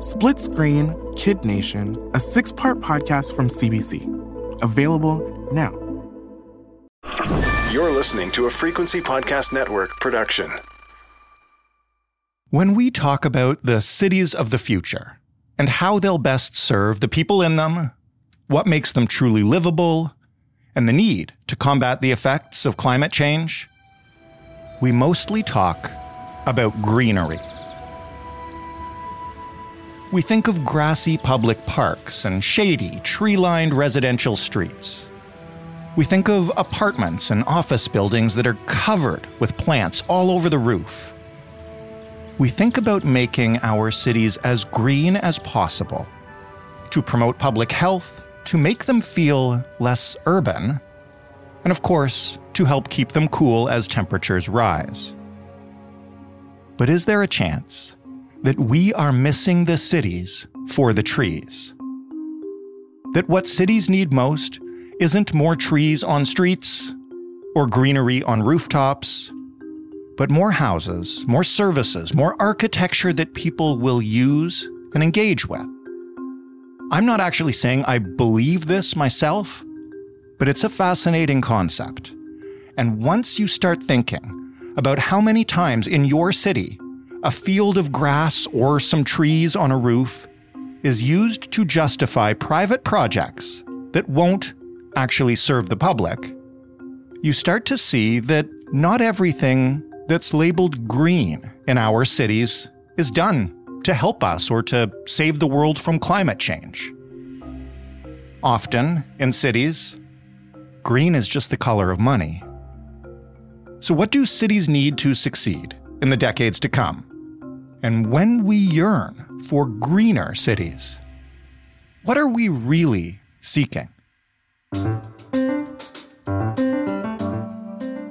Split Screen Kid Nation, a six part podcast from CBC. Available now. You're listening to a Frequency Podcast Network production. When we talk about the cities of the future and how they'll best serve the people in them, what makes them truly livable, and the need to combat the effects of climate change, we mostly talk about greenery. We think of grassy public parks and shady, tree lined residential streets. We think of apartments and office buildings that are covered with plants all over the roof. We think about making our cities as green as possible to promote public health, to make them feel less urban, and of course, to help keep them cool as temperatures rise. But is there a chance that we are missing the cities for the trees? That what cities need most isn't more trees on streets or greenery on rooftops, but more houses, more services, more architecture that people will use and engage with. I'm not actually saying I believe this myself, but it's a fascinating concept. And once you start thinking about how many times in your city a field of grass or some trees on a roof is used to justify private projects that won't actually serve the public, you start to see that not everything that's labeled green in our cities is done to help us or to save the world from climate change. Often, in cities, green is just the color of money. So, what do cities need to succeed in the decades to come? And when we yearn for greener cities, what are we really seeking?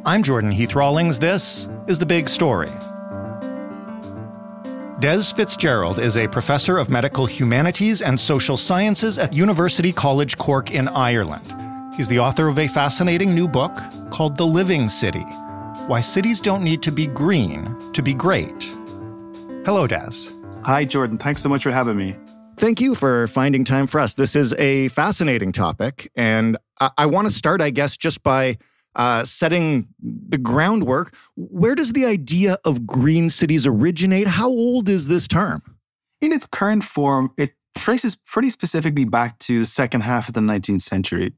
I'm Jordan Heath Rawlings. This is The Big Story. Des Fitzgerald is a professor of medical humanities and social sciences at University College Cork in Ireland. He's the author of a fascinating new book called The Living City Why Cities Don't Need to Be Green to Be Great. Hello, Des. Hi, Jordan. Thanks so much for having me. Thank you for finding time for us. This is a fascinating topic. And I, I want to start, I guess, just by uh, setting the groundwork. Where does the idea of green cities originate? How old is this term? In its current form, it traces pretty specifically back to the second half of the 19th century.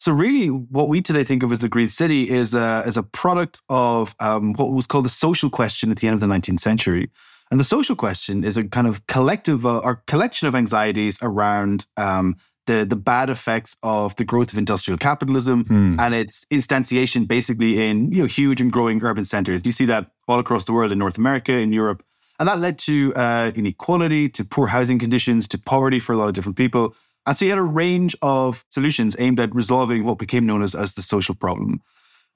So, really, what we today think of as the green city is a, is a product of um, what was called the social question at the end of the 19th century. And the social question is a kind of collective uh, or collection of anxieties around um, the the bad effects of the growth of industrial capitalism hmm. and its instantiation basically in you know huge and growing urban centers. You see that all across the world in North America, in Europe, and that led to uh, inequality, to poor housing conditions, to poverty for a lot of different people. And so you had a range of solutions aimed at resolving what became known as, as the social problem.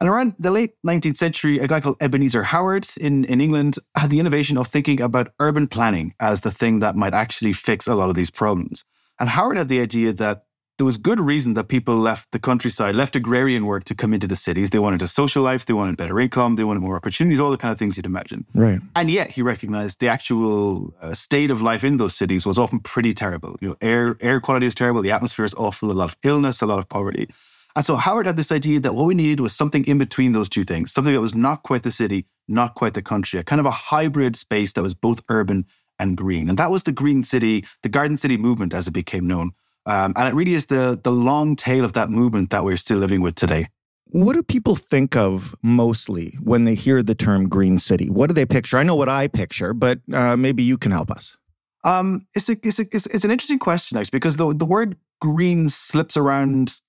And around the late 19th century, a guy called Ebenezer Howard in, in England had the innovation of thinking about urban planning as the thing that might actually fix a lot of these problems. And Howard had the idea that there was good reason that people left the countryside, left agrarian work to come into the cities. They wanted a social life, they wanted better income, they wanted more opportunities, all the kind of things you'd imagine. Right. And yet he recognized the actual uh, state of life in those cities was often pretty terrible. You know, air air quality is terrible, the atmosphere is awful, a lot of illness, a lot of poverty. And so Howard had this idea that what we needed was something in between those two things, something that was not quite the city, not quite the country, a kind of a hybrid space that was both urban and green. And that was the Green City, the Garden City movement as it became known. Um, and it really is the, the long tail of that movement that we're still living with today. What do people think of mostly when they hear the term Green City? What do they picture? I know what I picture, but uh, maybe you can help us. Um, it's, a, it's, a, it's, it's an interesting question, actually, because the, the word green slips around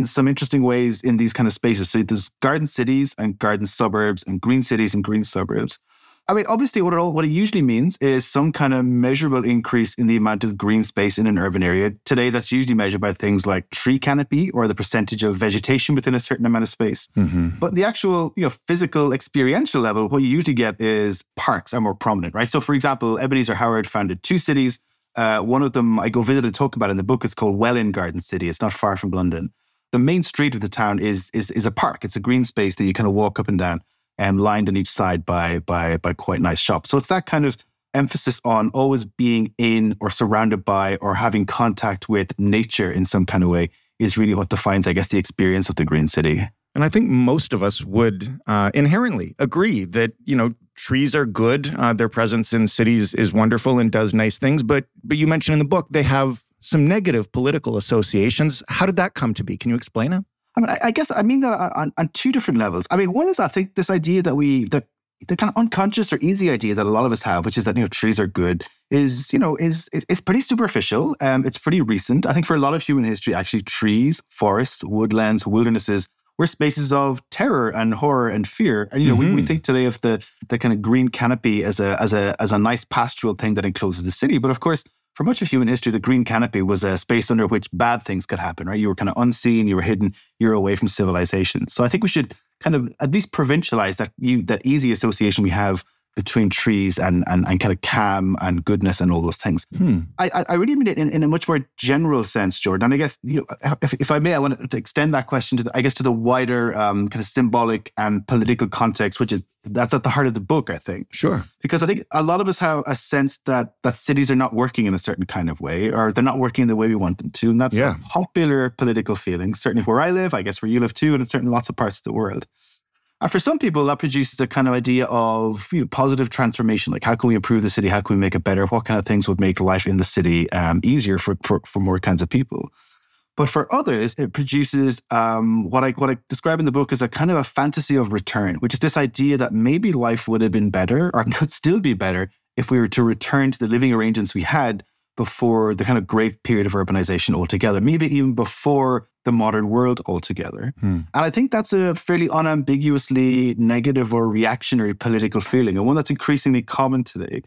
in some interesting ways in these kind of spaces. So there's garden cities and garden suburbs and green cities and green suburbs. I mean, obviously, what it all, what it usually means is some kind of measurable increase in the amount of green space in an urban area. Today, that's usually measured by things like tree canopy or the percentage of vegetation within a certain amount of space. Mm-hmm. But the actual, you know, physical, experiential level, what you usually get is parks are more prominent, right? So, for example, Ebenezer Howard founded two cities. Uh, one of them I go visit and talk about in the book. It's called Welwyn Garden City. It's not far from London. The main street of the town is is is a park. It's a green space that you kind of walk up and down and lined on each side by by by quite nice shops. So it's that kind of emphasis on always being in or surrounded by or having contact with nature in some kind of way is really what defines, I guess, the experience of the green city. And I think most of us would uh, inherently agree that you know trees are good. Uh, their presence in cities is wonderful and does nice things. But but you mentioned in the book they have some negative political associations. How did that come to be? Can you explain it? I mean, I, I guess I mean that on, on two different levels. I mean, one is I think this idea that we the the kind of unconscious or easy idea that a lot of us have, which is that you know trees are good, is you know is it's pretty superficial. Um, it's pretty recent. I think for a lot of human history, actually, trees, forests, woodlands, wildernesses were spaces of terror and horror and fear. And you know, mm-hmm. we, we mm-hmm. think today of the the kind of green canopy as a as a as a nice pastoral thing that encloses the city, but of course for much of human history, the green canopy was a space under which bad things could happen, right? You were kind of unseen, you were hidden, you were away from civilization. So I think we should kind of at least provincialize that you that easy association we have between trees and, and, and kind of calm and goodness and all those things. Hmm. I, I really mean it in, in a much more general sense, Jordan. And I guess, you know, if, if I may, I want to extend that question to, the, I guess, to the wider um, kind of symbolic and political context, which is that's at the heart of the book, I think. Sure. Because I think a lot of us have a sense that that cities are not working in a certain kind of way, or they're not working the way we want them to. And that's yeah. a popular political feeling, certainly where I live, I guess where you live too, and in certain lots of parts of the world. And for some people, that produces a kind of idea of you know, positive transformation. Like, how can we improve the city? How can we make it better? What kind of things would make life in the city um, easier for, for, for more kinds of people? But for others, it produces um, what I what I describe in the book as a kind of a fantasy of return, which is this idea that maybe life would have been better or could still be better if we were to return to the living arrangements we had before the kind of great period of urbanization altogether, maybe even before the modern world altogether. Hmm. And I think that's a fairly unambiguously negative or reactionary political feeling, and one that's increasingly common today.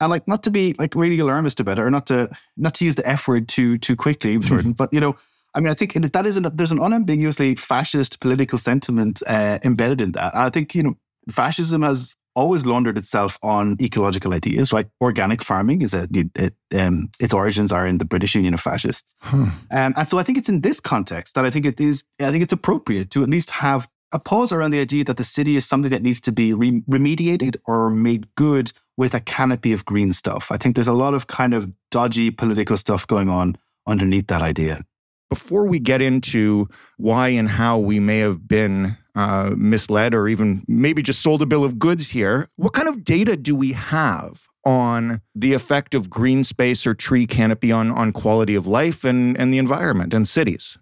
And like not to be like really alarmist about it, or not to not to use the F word too too quickly, Jordan, but you know, I mean, I think that is an, there's an unambiguously fascist political sentiment uh, embedded in that. And I think you know, fascism has always laundered itself on ecological ideas, right? Organic farming is a, it, um, its origins are in the British Union of Fascists. Hmm. Um, and so I think it's in this context that I think it is, I think it's appropriate to at least have a pause around the idea that the city is something that needs to be re- remediated or made good with a canopy of green stuff. I think there's a lot of kind of dodgy political stuff going on underneath that idea. Before we get into why and how we may have been uh, misled or even maybe just sold a bill of goods here. What kind of data do we have on the effect of green space or tree canopy on, on quality of life and, and the environment and cities?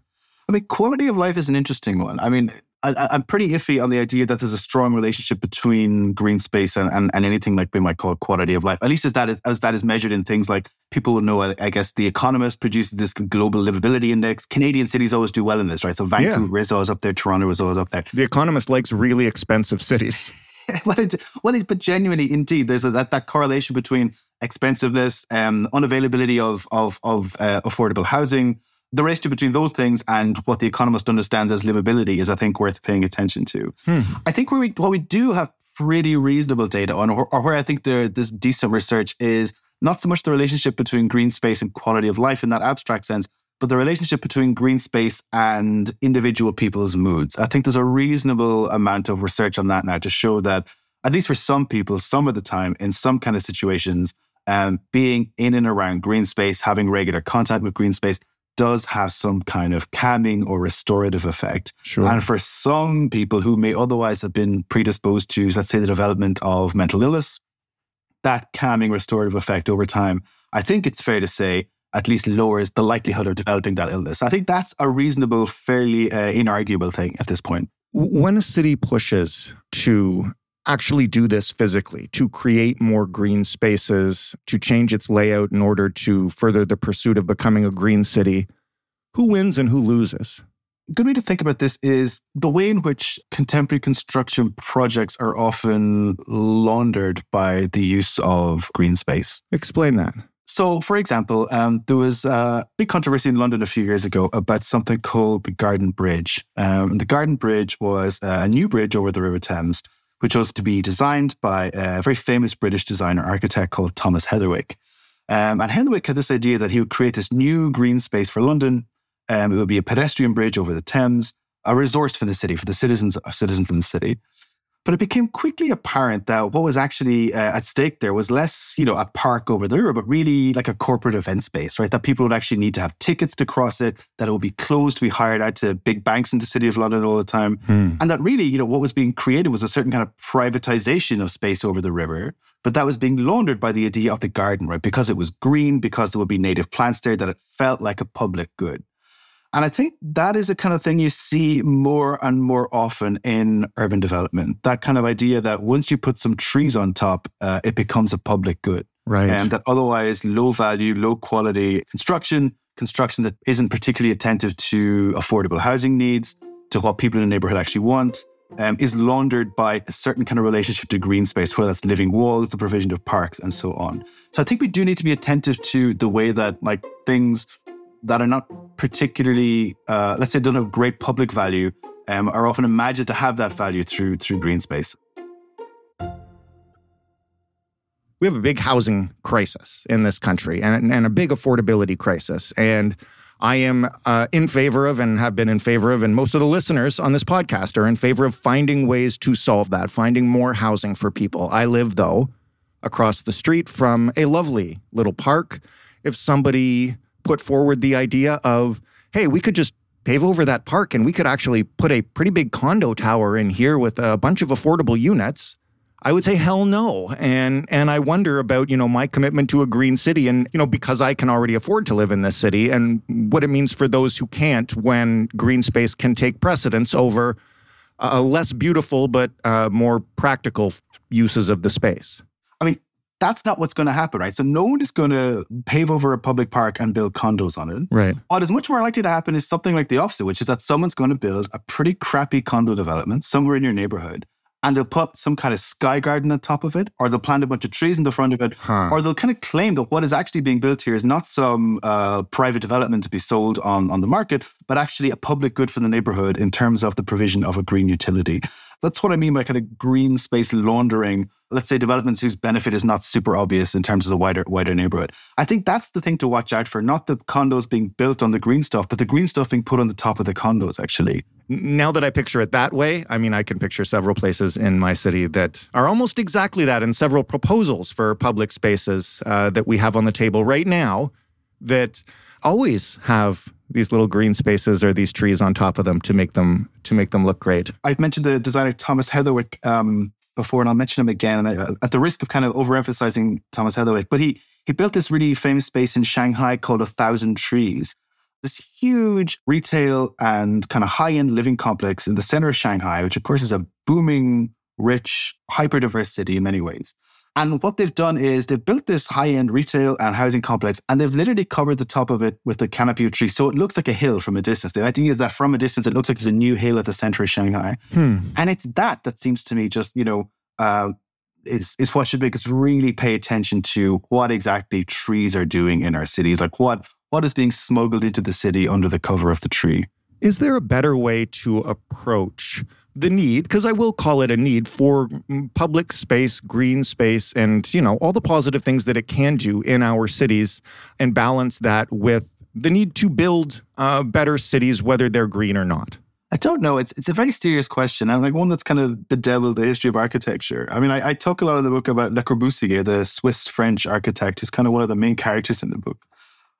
I mean, quality of life is an interesting one. I mean, I, am pretty iffy on the idea that there's a strong relationship between green space and, and, and, anything like we might call quality of life. At least as that is, as that is measured in things like people will know. I, I guess the Economist produces this global livability index. Canadian cities always do well in this, right? So Vancouver yeah. is always up there. Toronto is always up there. The Economist likes really expensive cities. well, it, well it, but genuinely, indeed, there's a, that that correlation between expensiveness, um, unavailability of of of uh, affordable housing the relationship between those things and what the economist understands as livability is, I think, worth paying attention to. Hmm. I think where we, what we do have pretty reasonable data on, or, or where I think there, there's decent research, is not so much the relationship between green space and quality of life in that abstract sense, but the relationship between green space and individual people's moods. I think there's a reasonable amount of research on that now to show that, at least for some people, some of the time, in some kind of situations, um, being in and around green space, having regular contact with green space, does have some kind of calming or restorative effect. Sure. And for some people who may otherwise have been predisposed to, let's say, the development of mental illness, that calming restorative effect over time, I think it's fair to say, at least lowers the likelihood of developing that illness. I think that's a reasonable, fairly uh, inarguable thing at this point. When a city pushes to actually do this physically to create more green spaces, to change its layout in order to further the pursuit of becoming a green city. Who wins and who loses? a good way to think about this is the way in which contemporary construction projects are often laundered by the use of green space. Explain that. So, for example, um, there was a big controversy in London a few years ago about something called the Garden Bridge. Um, the Garden Bridge was a new bridge over the River Thames, which was to be designed by a very famous British designer architect called Thomas Heatherwick. Um, and Heatherwick had this idea that he would create this new green space for London. Um, it would be a pedestrian bridge over the Thames, a resource for the city, for the citizens, citizens in the city. But it became quickly apparent that what was actually uh, at stake there was less, you know, a park over the river, but really like a corporate event space, right? That people would actually need to have tickets to cross it, that it would be closed to be hired out to big banks in the city of London all the time. Hmm. And that really, you know, what was being created was a certain kind of privatization of space over the river, but that was being laundered by the idea of the garden, right? Because it was green, because there would be native plants there, that it felt like a public good. And I think that is a kind of thing you see more and more often in urban development. That kind of idea that once you put some trees on top, uh, it becomes a public good. Right. And that otherwise low value, low quality construction, construction that isn't particularly attentive to affordable housing needs, to what people in the neighborhood actually want, um, is laundered by a certain kind of relationship to green space, whether that's living walls, the provision of parks, and so on. So I think we do need to be attentive to the way that like things that are not particularly, uh, let's say, don't have great public value, um, are often imagined to have that value through through green space. We have a big housing crisis in this country and, and a big affordability crisis. And I am uh, in favor of and have been in favor of, and most of the listeners on this podcast are in favor of finding ways to solve that, finding more housing for people. I live, though, across the street from a lovely little park. If somebody put forward the idea of, hey, we could just pave over that park and we could actually put a pretty big condo tower in here with a bunch of affordable units. I would say hell no. And and I wonder about, you know, my commitment to a green city and, you know, because I can already afford to live in this city and what it means for those who can't when green space can take precedence over a less beautiful but uh, more practical uses of the space. I mean, that's not what's going to happen, right? So no one is going to pave over a public park and build condos on it. Right. What is much more likely to happen is something like the opposite, which is that someone's going to build a pretty crappy condo development somewhere in your neighborhood and they'll put some kind of sky garden on top of it, or they'll plant a bunch of trees in the front of it, huh. or they'll kind of claim that what is actually being built here is not some uh, private development to be sold on, on the market, but actually a public good for the neighborhood in terms of the provision of a green utility. That's what I mean by kind of green space laundering. Let's say developments whose benefit is not super obvious in terms of the wider wider neighborhood. I think that's the thing to watch out for, not the condos being built on the green stuff, but the green stuff being put on the top of the condos actually. Now that I picture it that way, I mean I can picture several places in my city that are almost exactly that and several proposals for public spaces uh, that we have on the table right now that always have these little green spaces or these trees on top of them to make them to make them look great. I've mentioned the designer Thomas Heatherwick um, before, and I'll mention him again. And I, at the risk of kind of overemphasizing Thomas Heatherwick, but he he built this really famous space in Shanghai called A Thousand Trees. This huge retail and kind of high end living complex in the center of Shanghai, which of course is a booming, rich, hyper diverse city in many ways. And what they've done is they've built this high end retail and housing complex and they've literally covered the top of it with a canopy of trees. So it looks like a hill from a distance. The idea is that from a distance, it looks like there's a new hill at the center of Shanghai. Hmm. And it's that that seems to me just, you know, uh, is, is what should make us really pay attention to what exactly trees are doing in our cities. Like what, what is being smuggled into the city under the cover of the tree. Is there a better way to approach the need, because I will call it a need for public space, green space, and you know all the positive things that it can do in our cities, and balance that with the need to build uh, better cities, whether they're green or not? I don't know. It's it's a very serious question, and like one that's kind of bedeviled the history of architecture. I mean, I, I talk a lot in the book about Le Corbusier, the Swiss French architect, who's kind of one of the main characters in the book.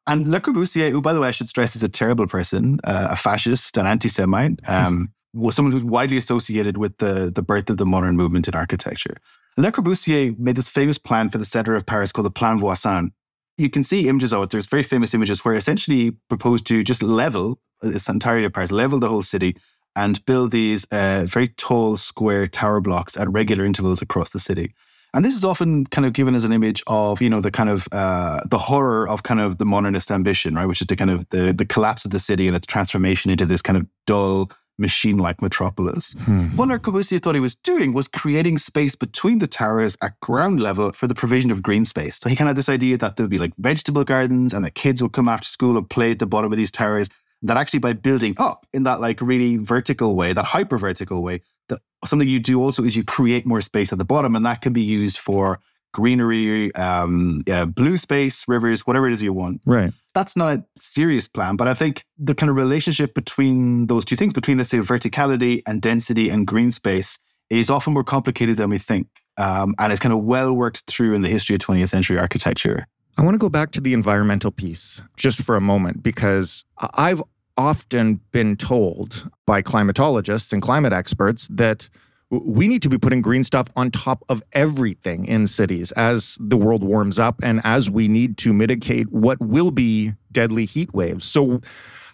And Le Corbusier, who, by the way, I should stress, is a terrible person, uh, a fascist, an anti-Semite. Um, someone who's widely associated with the, the birth of the modern movement in architecture. Le Corbusier made this famous plan for the center of Paris called the Plan Voisin. You can see images of it. There's very famous images where essentially proposed to just level this entirety of Paris, level the whole city, and build these uh, very tall square tower blocks at regular intervals across the city. And this is often kind of given as an image of, you know, the kind of uh, the horror of kind of the modernist ambition, right? Which is the kind of the the collapse of the city and its transformation into this kind of dull, machine-like metropolis. Hmm. What Le Corbusier thought he was doing was creating space between the towers at ground level for the provision of green space. So he kind of had this idea that there would be like vegetable gardens and the kids would come after school and play at the bottom of these towers. That actually by building up in that like really vertical way, that hyper vertical way, that something you do also is you create more space at the bottom, and that can be used for greenery, um, yeah, blue space, rivers, whatever it is you want. Right. That's not a serious plan, but I think the kind of relationship between those two things, between let's say verticality and density and green space, is often more complicated than we think, um, and it's kind of well worked through in the history of 20th century architecture. I want to go back to the environmental piece just for a moment because I've often been told by climatologists and climate experts that we need to be putting green stuff on top of everything in cities as the world warms up and as we need to mitigate what will be deadly heat waves. So,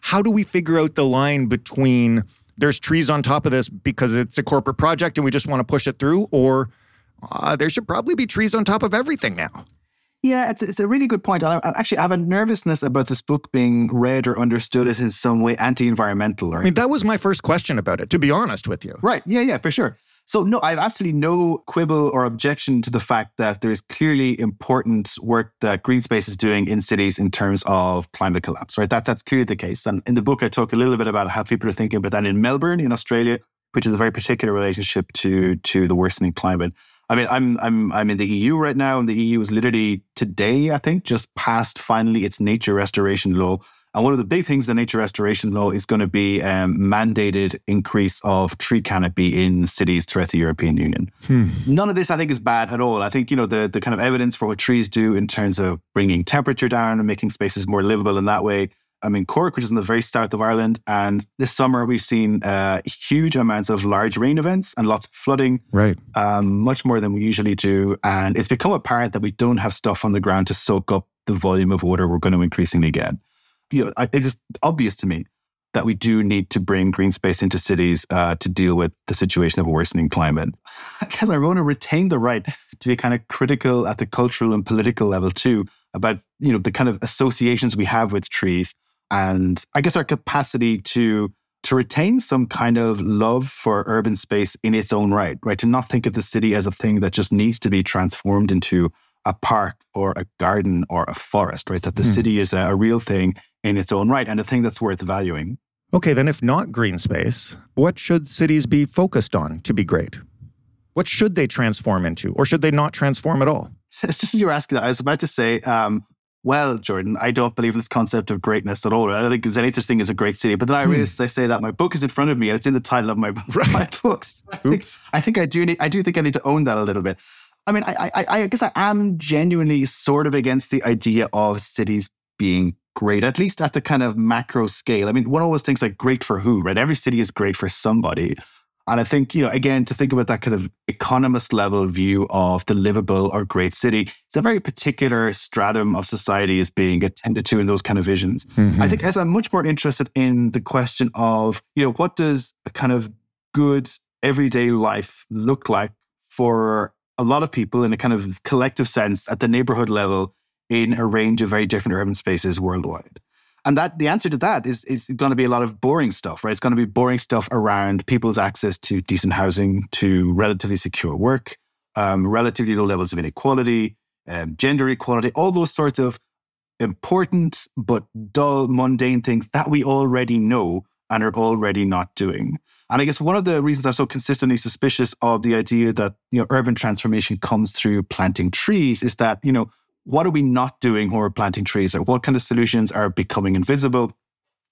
how do we figure out the line between there's trees on top of this because it's a corporate project and we just want to push it through, or uh, there should probably be trees on top of everything now? Yeah, it's, it's a really good point. Actually, I, actually have a nervousness about this book being read or understood as in some way anti-environmental. I mean, that was my first question about it, to be honest with you. Right. Yeah, yeah, for sure. So no, I have absolutely no quibble or objection to the fact that there is clearly important work that green space is doing in cities in terms of climate collapse, right? That, that's clearly the case. And in the book, I talk a little bit about how people are thinking about that in Melbourne, in Australia, which is a very particular relationship to, to the worsening climate. I mean, I'm I'm I'm in the EU right now, and the EU is literally today, I think, just passed finally its nature restoration law. And one of the big things the nature restoration law is going to be um, mandated increase of tree canopy in cities throughout the European Union. Hmm. None of this, I think, is bad at all. I think you know the the kind of evidence for what trees do in terms of bringing temperature down and making spaces more livable in that way I'm in Cork, which is in the very south of Ireland. And this summer, we've seen uh, huge amounts of large rain events and lots of flooding. Right. Um, much more than we usually do. And it's become apparent that we don't have stuff on the ground to soak up the volume of water we're going to increasingly get. You know, it is obvious to me that we do need to bring green space into cities uh, to deal with the situation of a worsening climate. I guess I want to retain the right to be kind of critical at the cultural and political level too about you know the kind of associations we have with trees and I guess our capacity to to retain some kind of love for urban space in its own right, right? To not think of the city as a thing that just needs to be transformed into a park or a garden or a forest, right? That the hmm. city is a, a real thing in its own right and a thing that's worth valuing. Okay, then if not green space, what should cities be focused on to be great? What should they transform into, or should they not transform at all? It's just as you're asking that. I was about to say, um, well, Jordan, I don't believe in this concept of greatness at all. I don't think there's any such thing as a great city. But then I hmm. realize I say that my book is in front of me and it's in the title of my, right. my books. I think, I think I do need, I do think I need to own that a little bit. I mean, I, I, I guess I am genuinely sort of against the idea of cities being great, at least at the kind of macro scale. I mean, one always thinks like great for who, right? Every city is great for somebody. And I think, you know, again, to think about that kind of economist level view of the livable or great city, it's a very particular stratum of society is being attended to in those kind of visions. Mm-hmm. I think as I'm much more interested in the question of, you know, what does a kind of good everyday life look like for a lot of people in a kind of collective sense at the neighborhood level in a range of very different urban spaces worldwide. And that the answer to that is is going to be a lot of boring stuff, right? It's going to be boring stuff around people's access to decent housing, to relatively secure work, um, relatively low levels of inequality, um, gender equality, all those sorts of important but dull, mundane things that we already know and are already not doing. And I guess one of the reasons I'm so consistently suspicious of the idea that you know urban transformation comes through planting trees is that you know what are we not doing when we're planting trees? Or what kind of solutions are becoming invisible?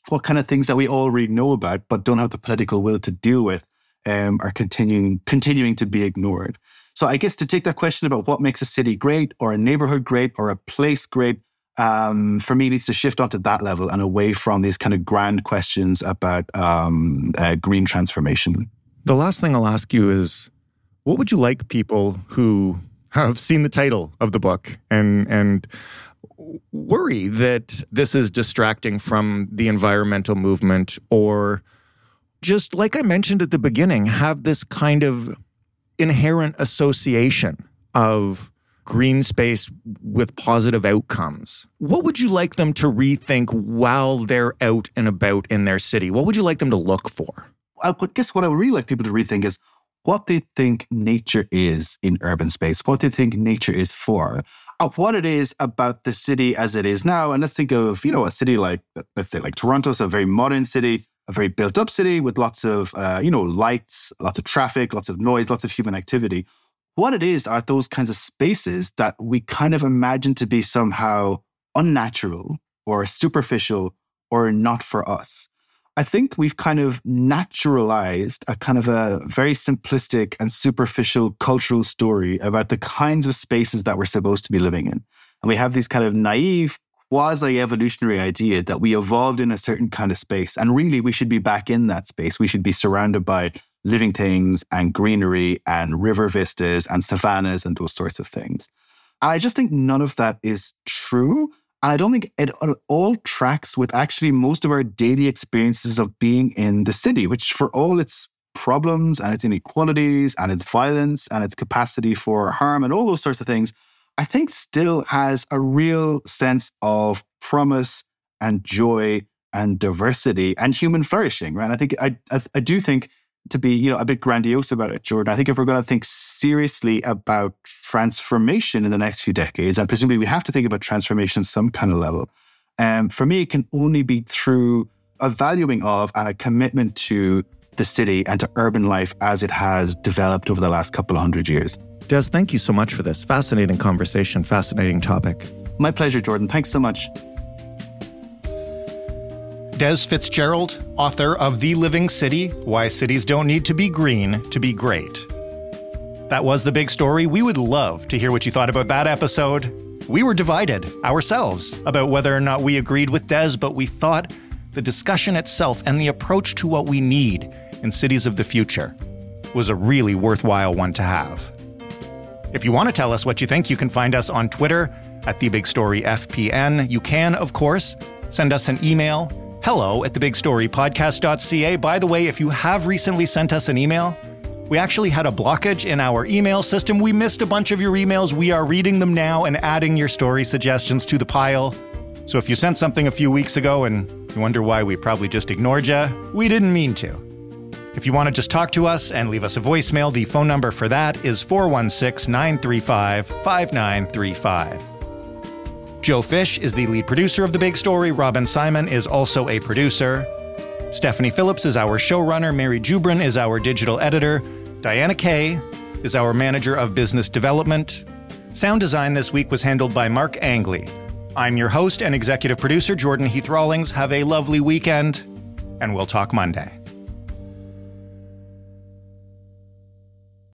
What kind of things that we already know about but don't have the political will to deal with um, are continuing continuing to be ignored? So I guess to take that question about what makes a city great or a neighborhood great or a place great, um, for me needs to shift onto that level and away from these kind of grand questions about um, uh, green transformation. The last thing I'll ask you is, what would you like people who have seen the title of the book and and worry that this is distracting from the environmental movement or just like I mentioned at the beginning have this kind of inherent association of green space with positive outcomes. What would you like them to rethink while they're out and about in their city? What would you like them to look for? I guess what I would really like people to rethink is what they think nature is in urban space, what they think nature is for, of what it is about the city as it is now. And let's think of, you know, a city like, let's say like Toronto, so a very modern city, a very built up city with lots of, uh, you know, lights, lots of traffic, lots of noise, lots of human activity. What it is are those kinds of spaces that we kind of imagine to be somehow unnatural or superficial or not for us. I think we've kind of naturalized a kind of a very simplistic and superficial cultural story about the kinds of spaces that we're supposed to be living in. And we have these kind of naive, quasi evolutionary idea that we evolved in a certain kind of space. And really, we should be back in that space. We should be surrounded by living things and greenery and river vistas and savannas and those sorts of things. And I just think none of that is true. And I don't think it all tracks with actually most of our daily experiences of being in the city, which for all its problems and its inequalities and its violence and its capacity for harm and all those sorts of things, I think still has a real sense of promise and joy and diversity and human flourishing, right? I think I, I, I do think to be, you know, a bit grandiose about it, Jordan. I think if we're going to think seriously about transformation in the next few decades, and presumably we have to think about transformation some kind of level, um, for me, it can only be through a valuing of and a commitment to the city and to urban life as it has developed over the last couple of hundred years. Des, thank you so much for this fascinating conversation, fascinating topic. My pleasure, Jordan. Thanks so much. Des Fitzgerald, author of The Living City Why Cities Don't Need to Be Green to Be Great. That was the big story. We would love to hear what you thought about that episode. We were divided ourselves about whether or not we agreed with Des, but we thought the discussion itself and the approach to what we need in cities of the future was a really worthwhile one to have. If you want to tell us what you think, you can find us on Twitter at The Big Story FPN. You can, of course, send us an email hello at thebigstorypodcast.ca. By the way, if you have recently sent us an email, we actually had a blockage in our email system. We missed a bunch of your emails. We are reading them now and adding your story suggestions to the pile. So if you sent something a few weeks ago and you wonder why we probably just ignored you, we didn't mean to. If you want to just talk to us and leave us a voicemail, the phone number for that is 416 935 5935. Joe Fish is the lead producer of The Big Story. Robin Simon is also a producer. Stephanie Phillips is our showrunner. Mary Jubrin is our digital editor. Diana Kay is our manager of business development. Sound design this week was handled by Mark Angley. I'm your host and executive producer, Jordan Heath Rawlings. Have a lovely weekend, and we'll talk Monday.